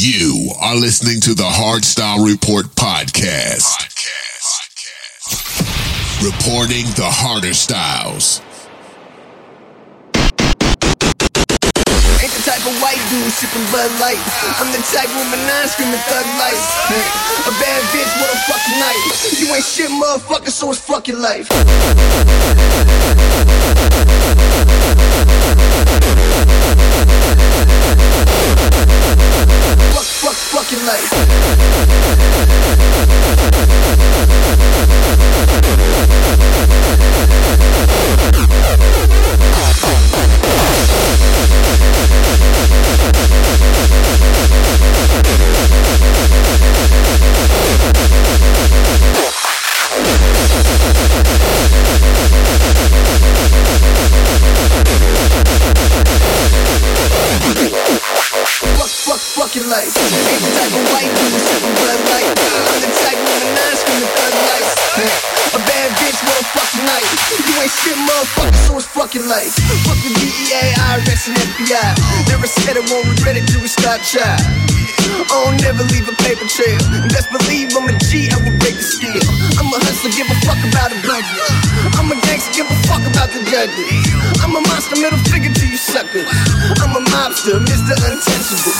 You are listening to the Hardstyle Report podcast. Reporting the harder styles. Of white dude sipping Bud Light. I'm the type with my nine screaming thug life. A bad bitch with a fucking knife. You ain't shit, motherfucker, so it's. Fuck, fuck, fucking life. Fuck, fuck, life. you said I child. I'll never leave a paper trail. Best believe I'm a G, I will break the steel. I'm a hustler, give a fuck about a budget. I'm a gangster, give a fuck about the judges. I'm a monster, middle finger to you suckers. I'm a mobster, Mr. Untouchable.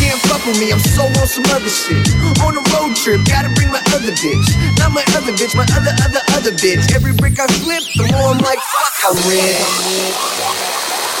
Can't fuck with me, I'm so on some other shit. On a road trip, gotta bring my other bitch. Not my other bitch, my other, other, other bitch. Every brick I flip, the more I'm like, fuck, I'm rich.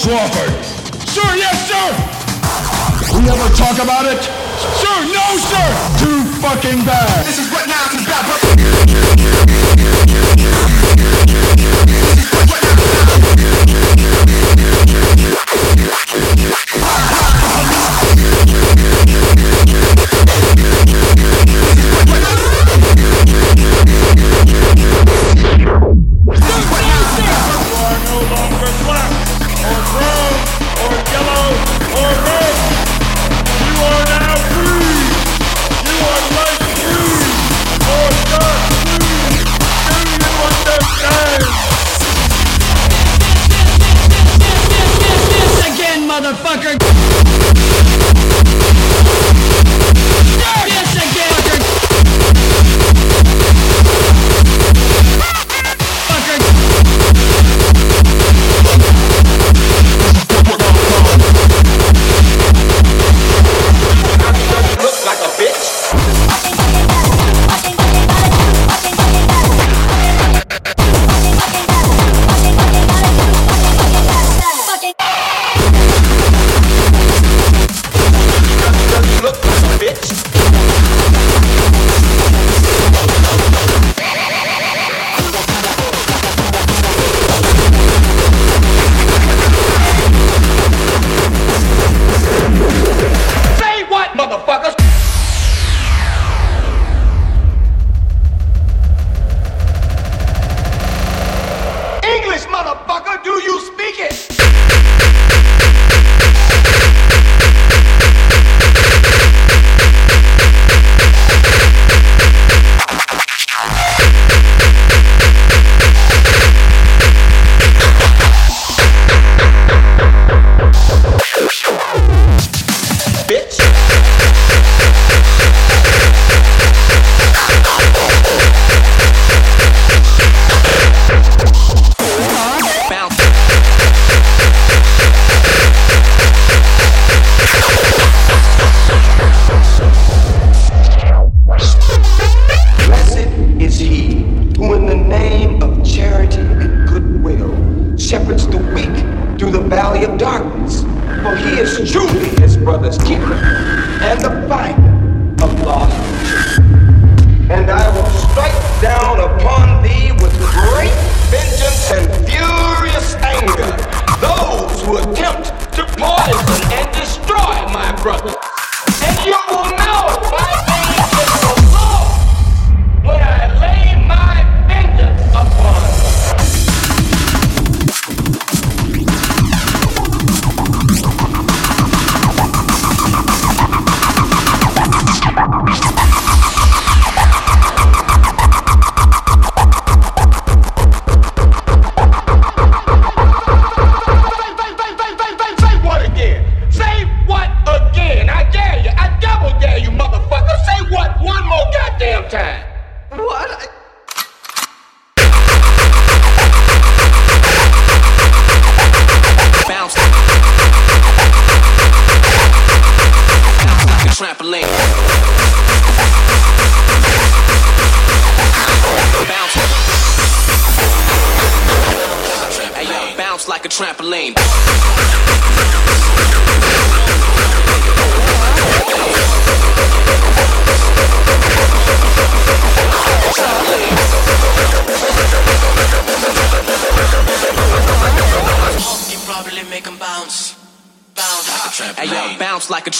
Swafford. Sir, yes, sir! We ever talk about it? Sir, no, sir! Too fucking bad! This is what now is about, motherfucker!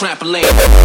trampoline.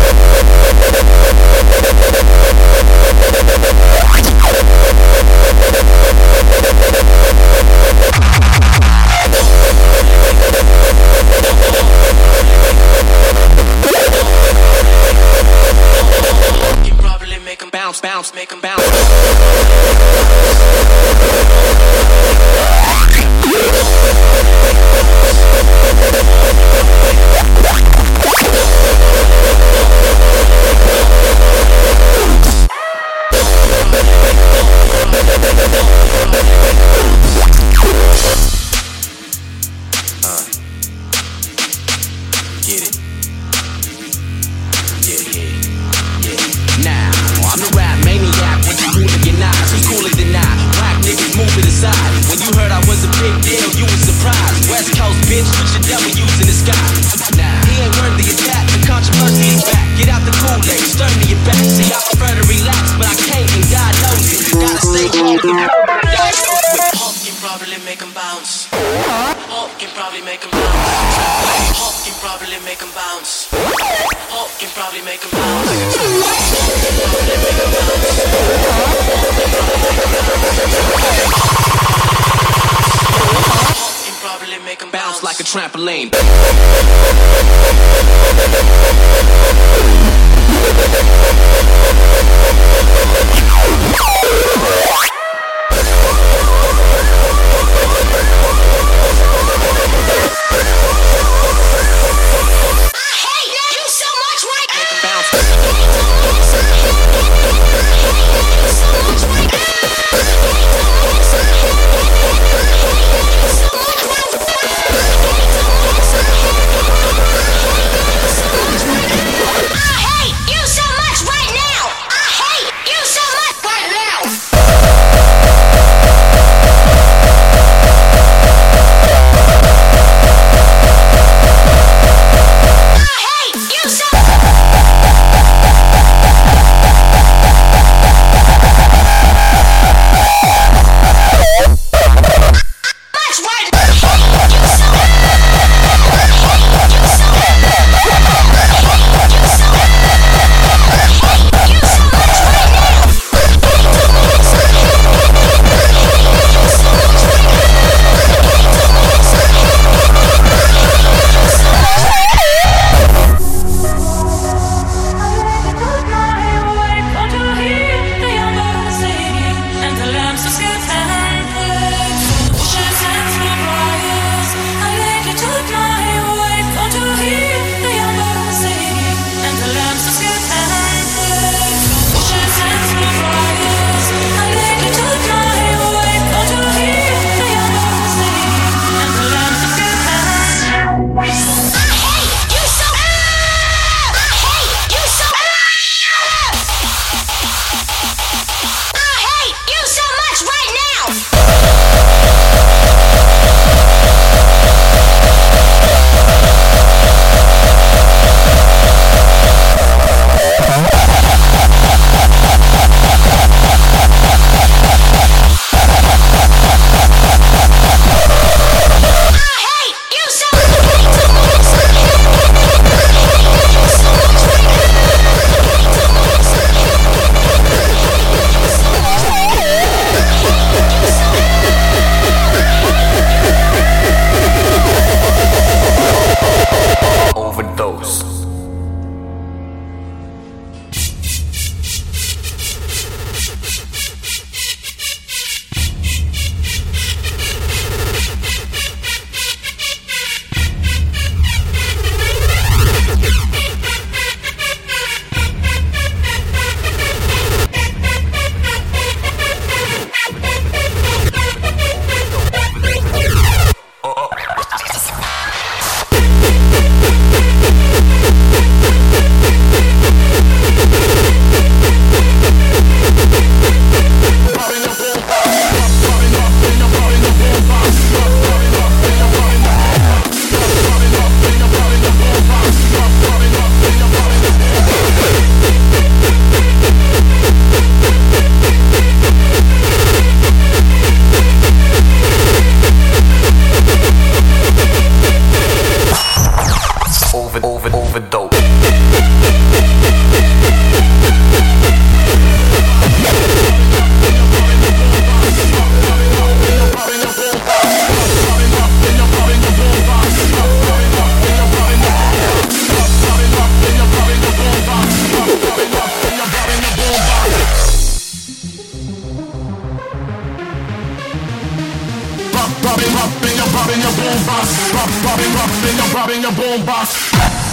bobbing, bobbing, bobbing your boom box. Bobbing, bobbing, bobbing your boom box.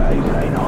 I, I know.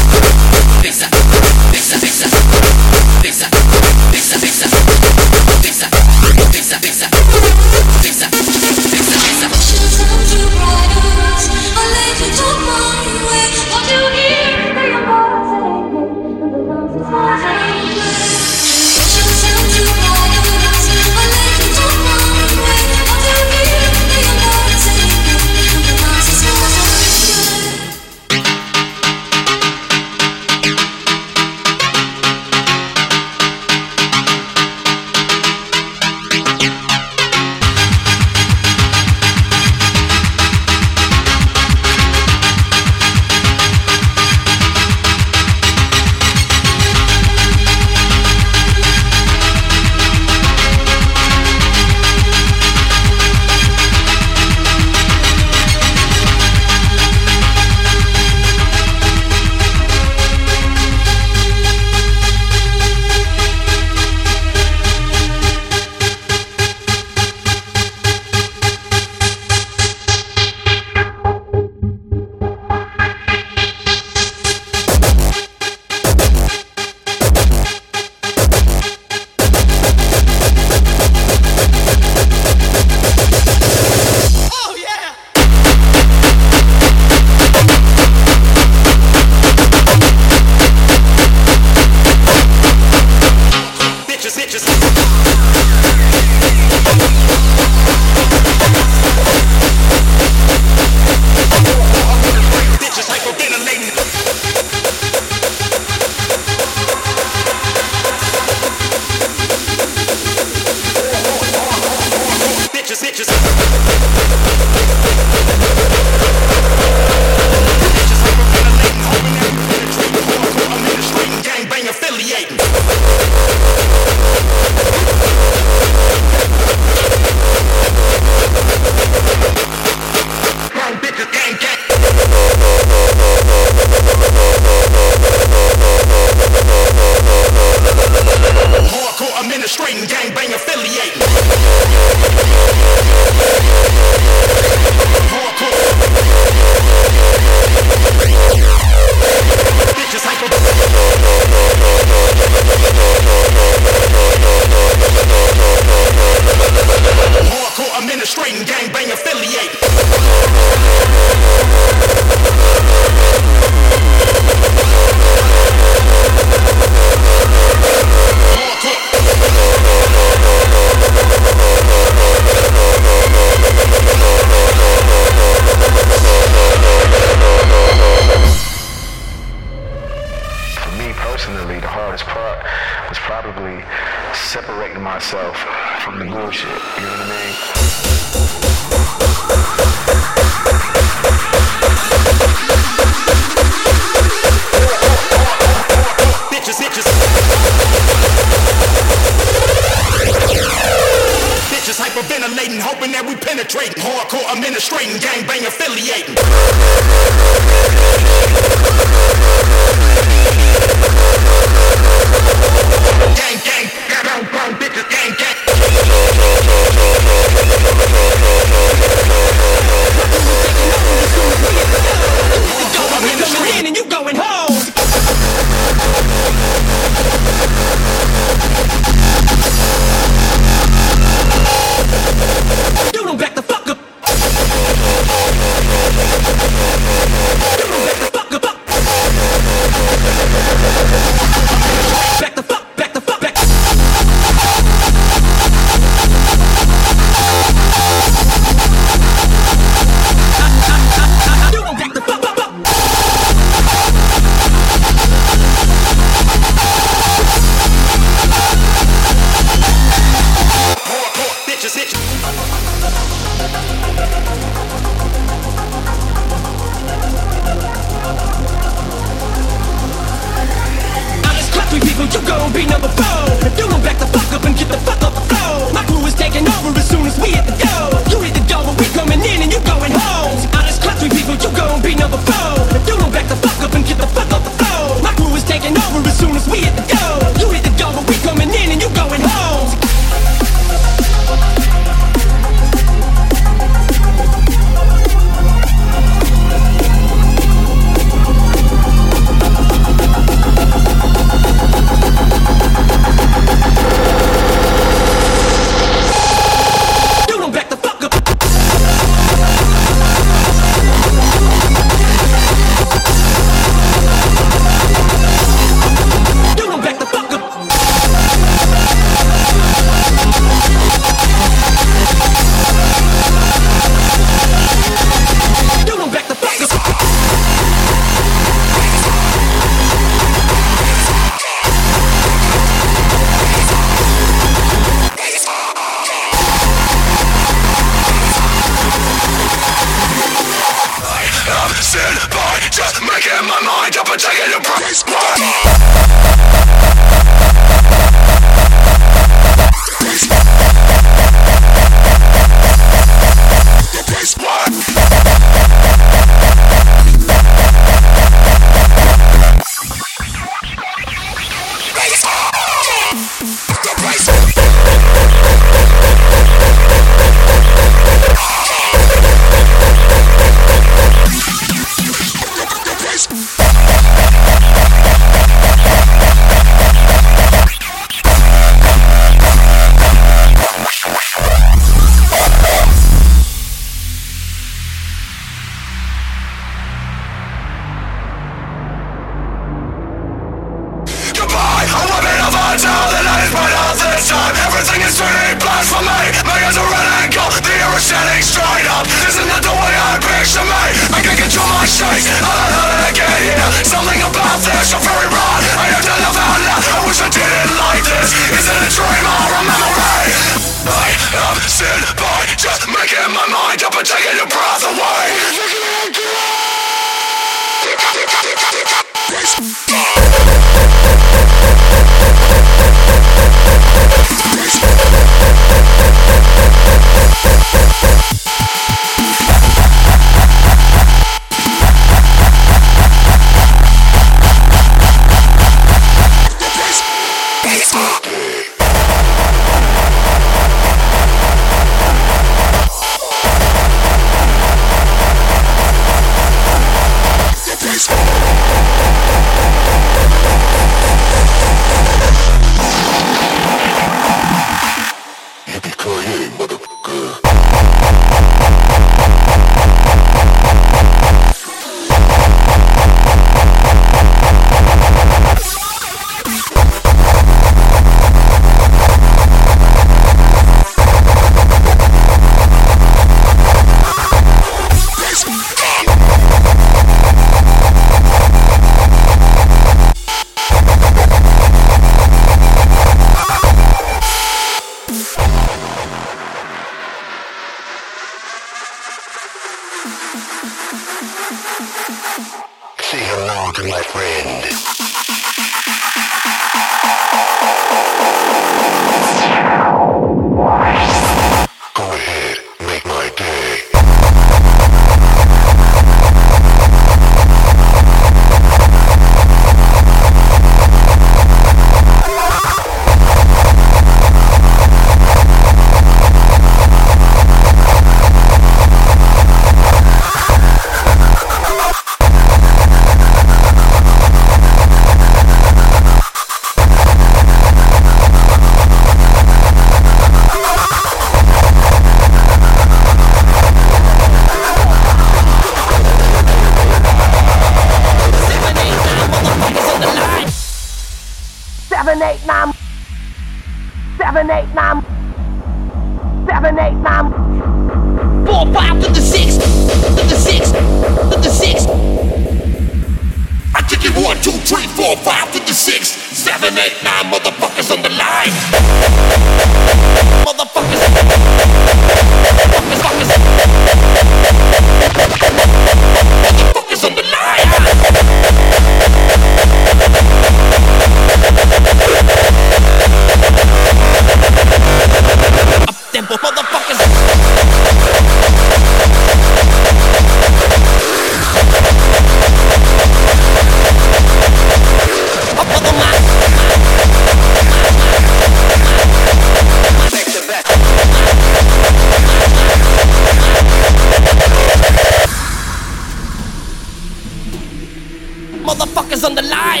On the line.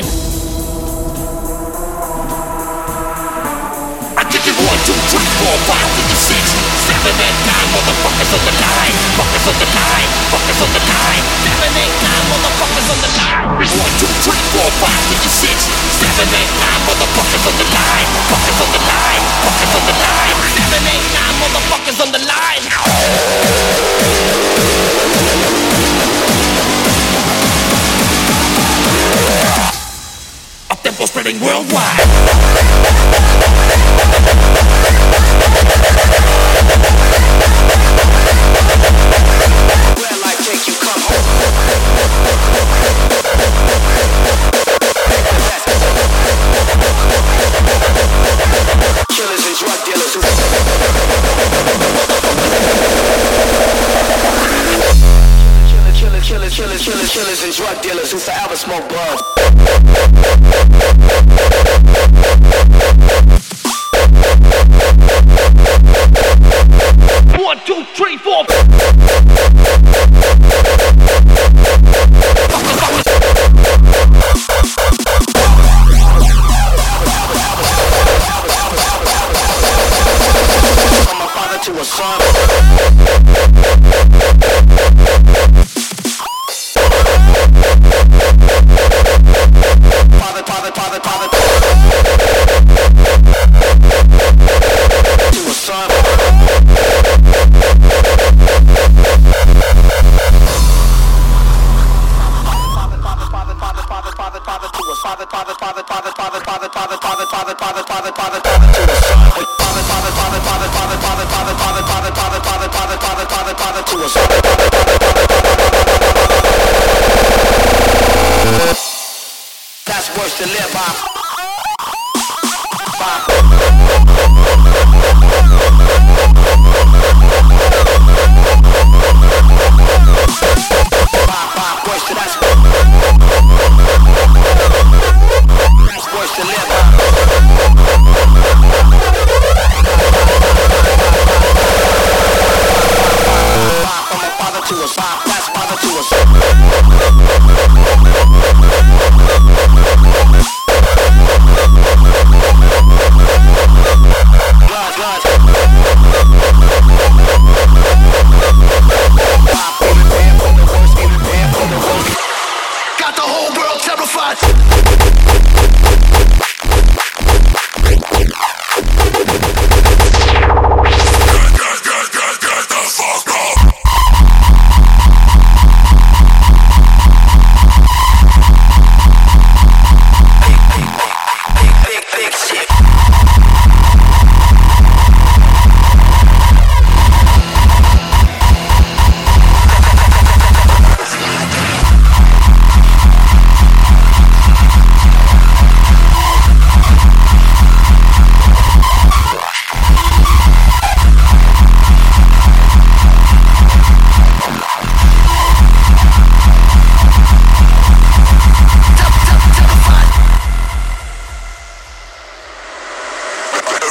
I kick it one, two, three, four, five the six, seven, eight, nine motherfuckers on the line. Fuckers on the line. Fuckers on the line. Seven, eight, nine, motherfuckers on the line. One, two, three, four, five six, seven, eight, nine motherfuckers on the line. Fuckers on the line. Fuckers on the line. Seven, eight, nine, motherfuckers on the line. Tempo spreading worldwide.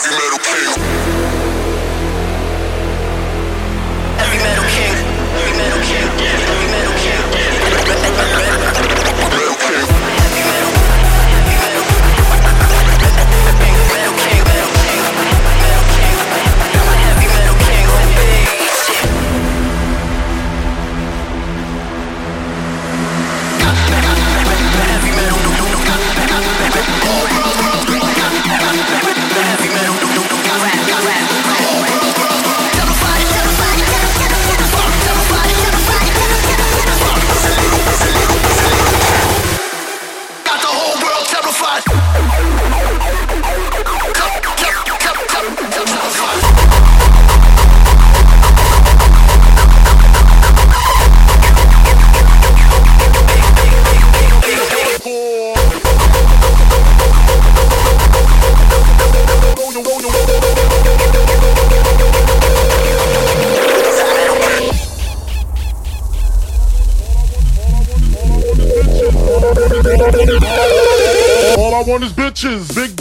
heavy metal king. Bitches, big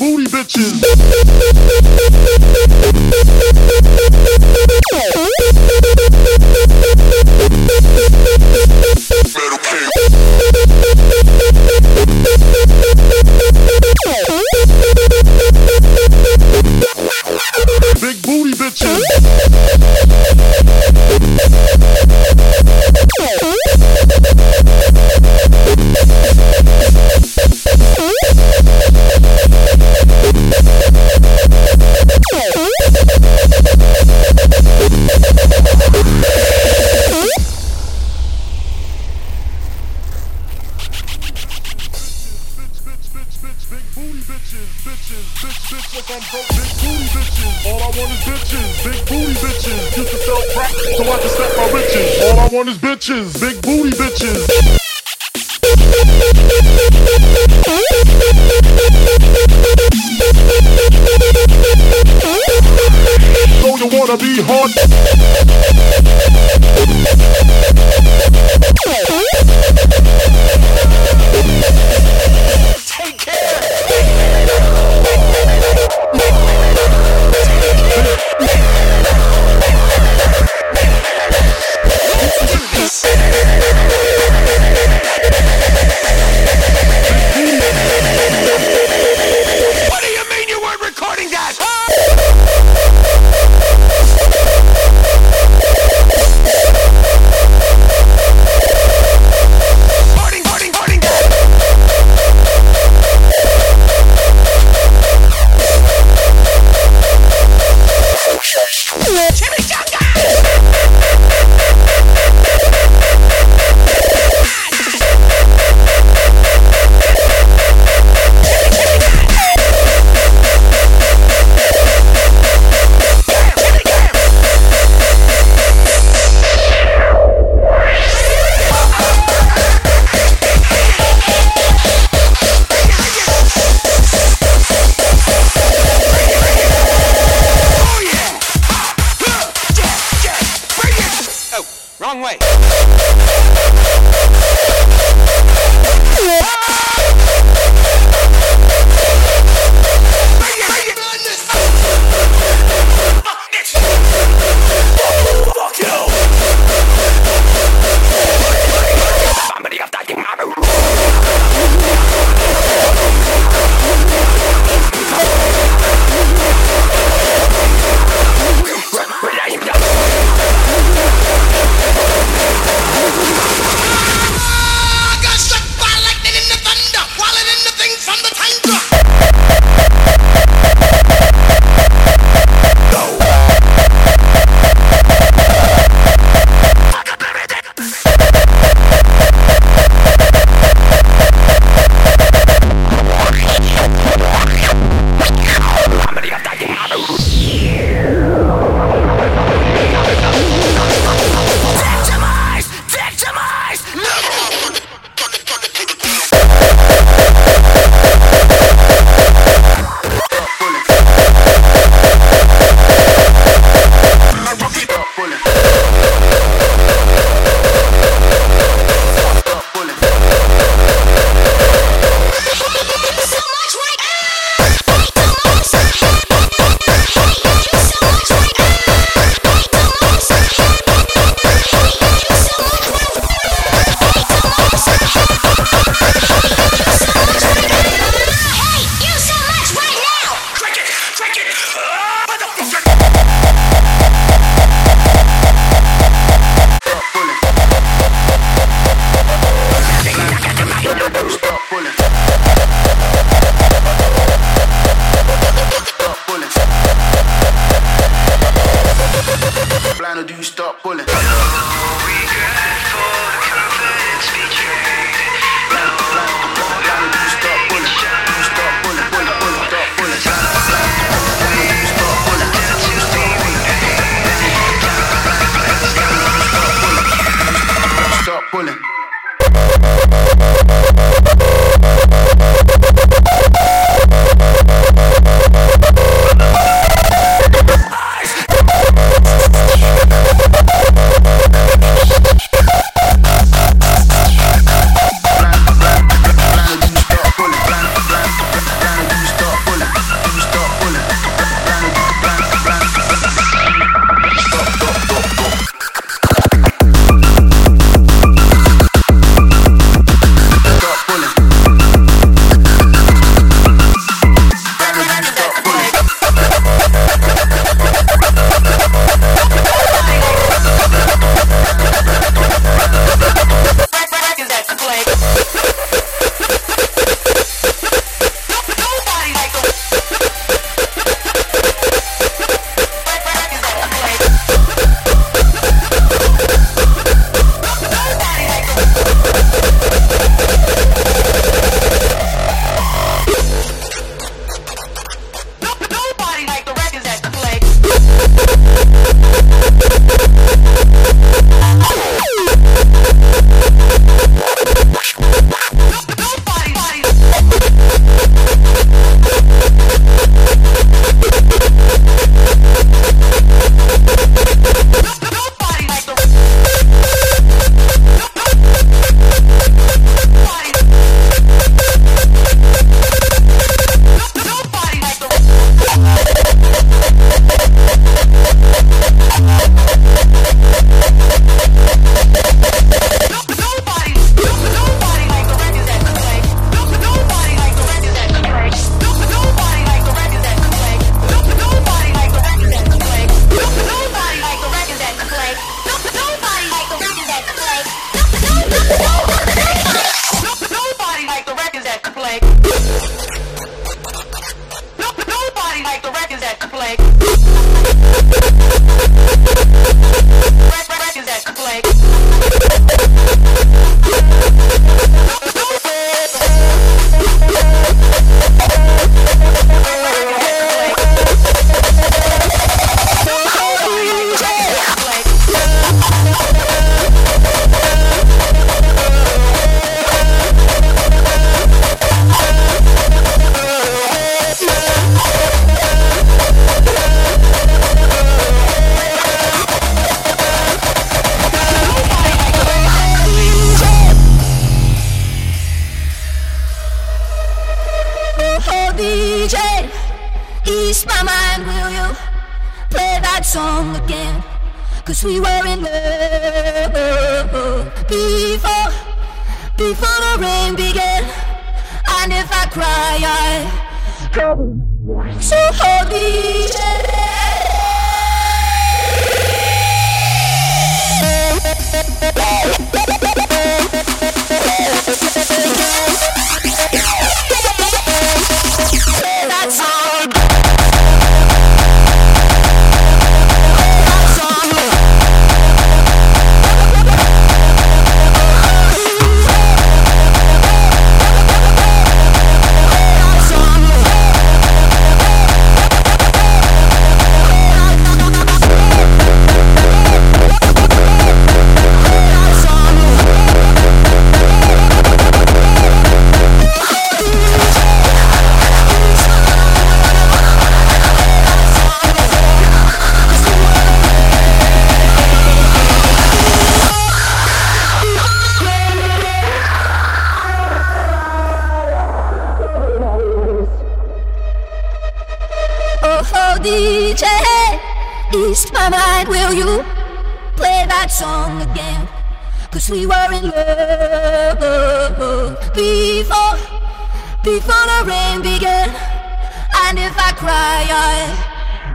riches. All is bitches, big booty bitches.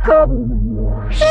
Welcome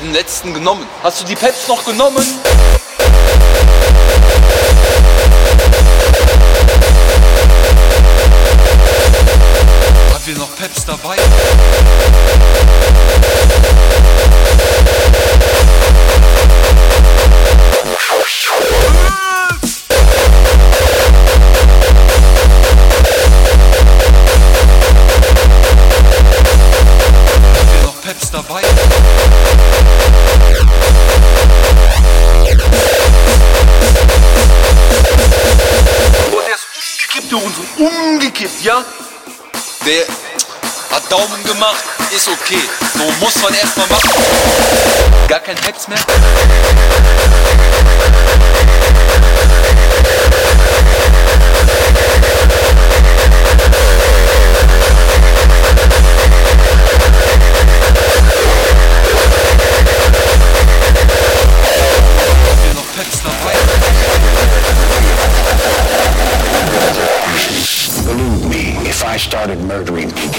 den letzten genommen. Hast du die Pets noch genommen? ja, der hat Daumen gemacht, ist okay. So muss man erstmal machen. Gar kein Hex mehr. started murdering people.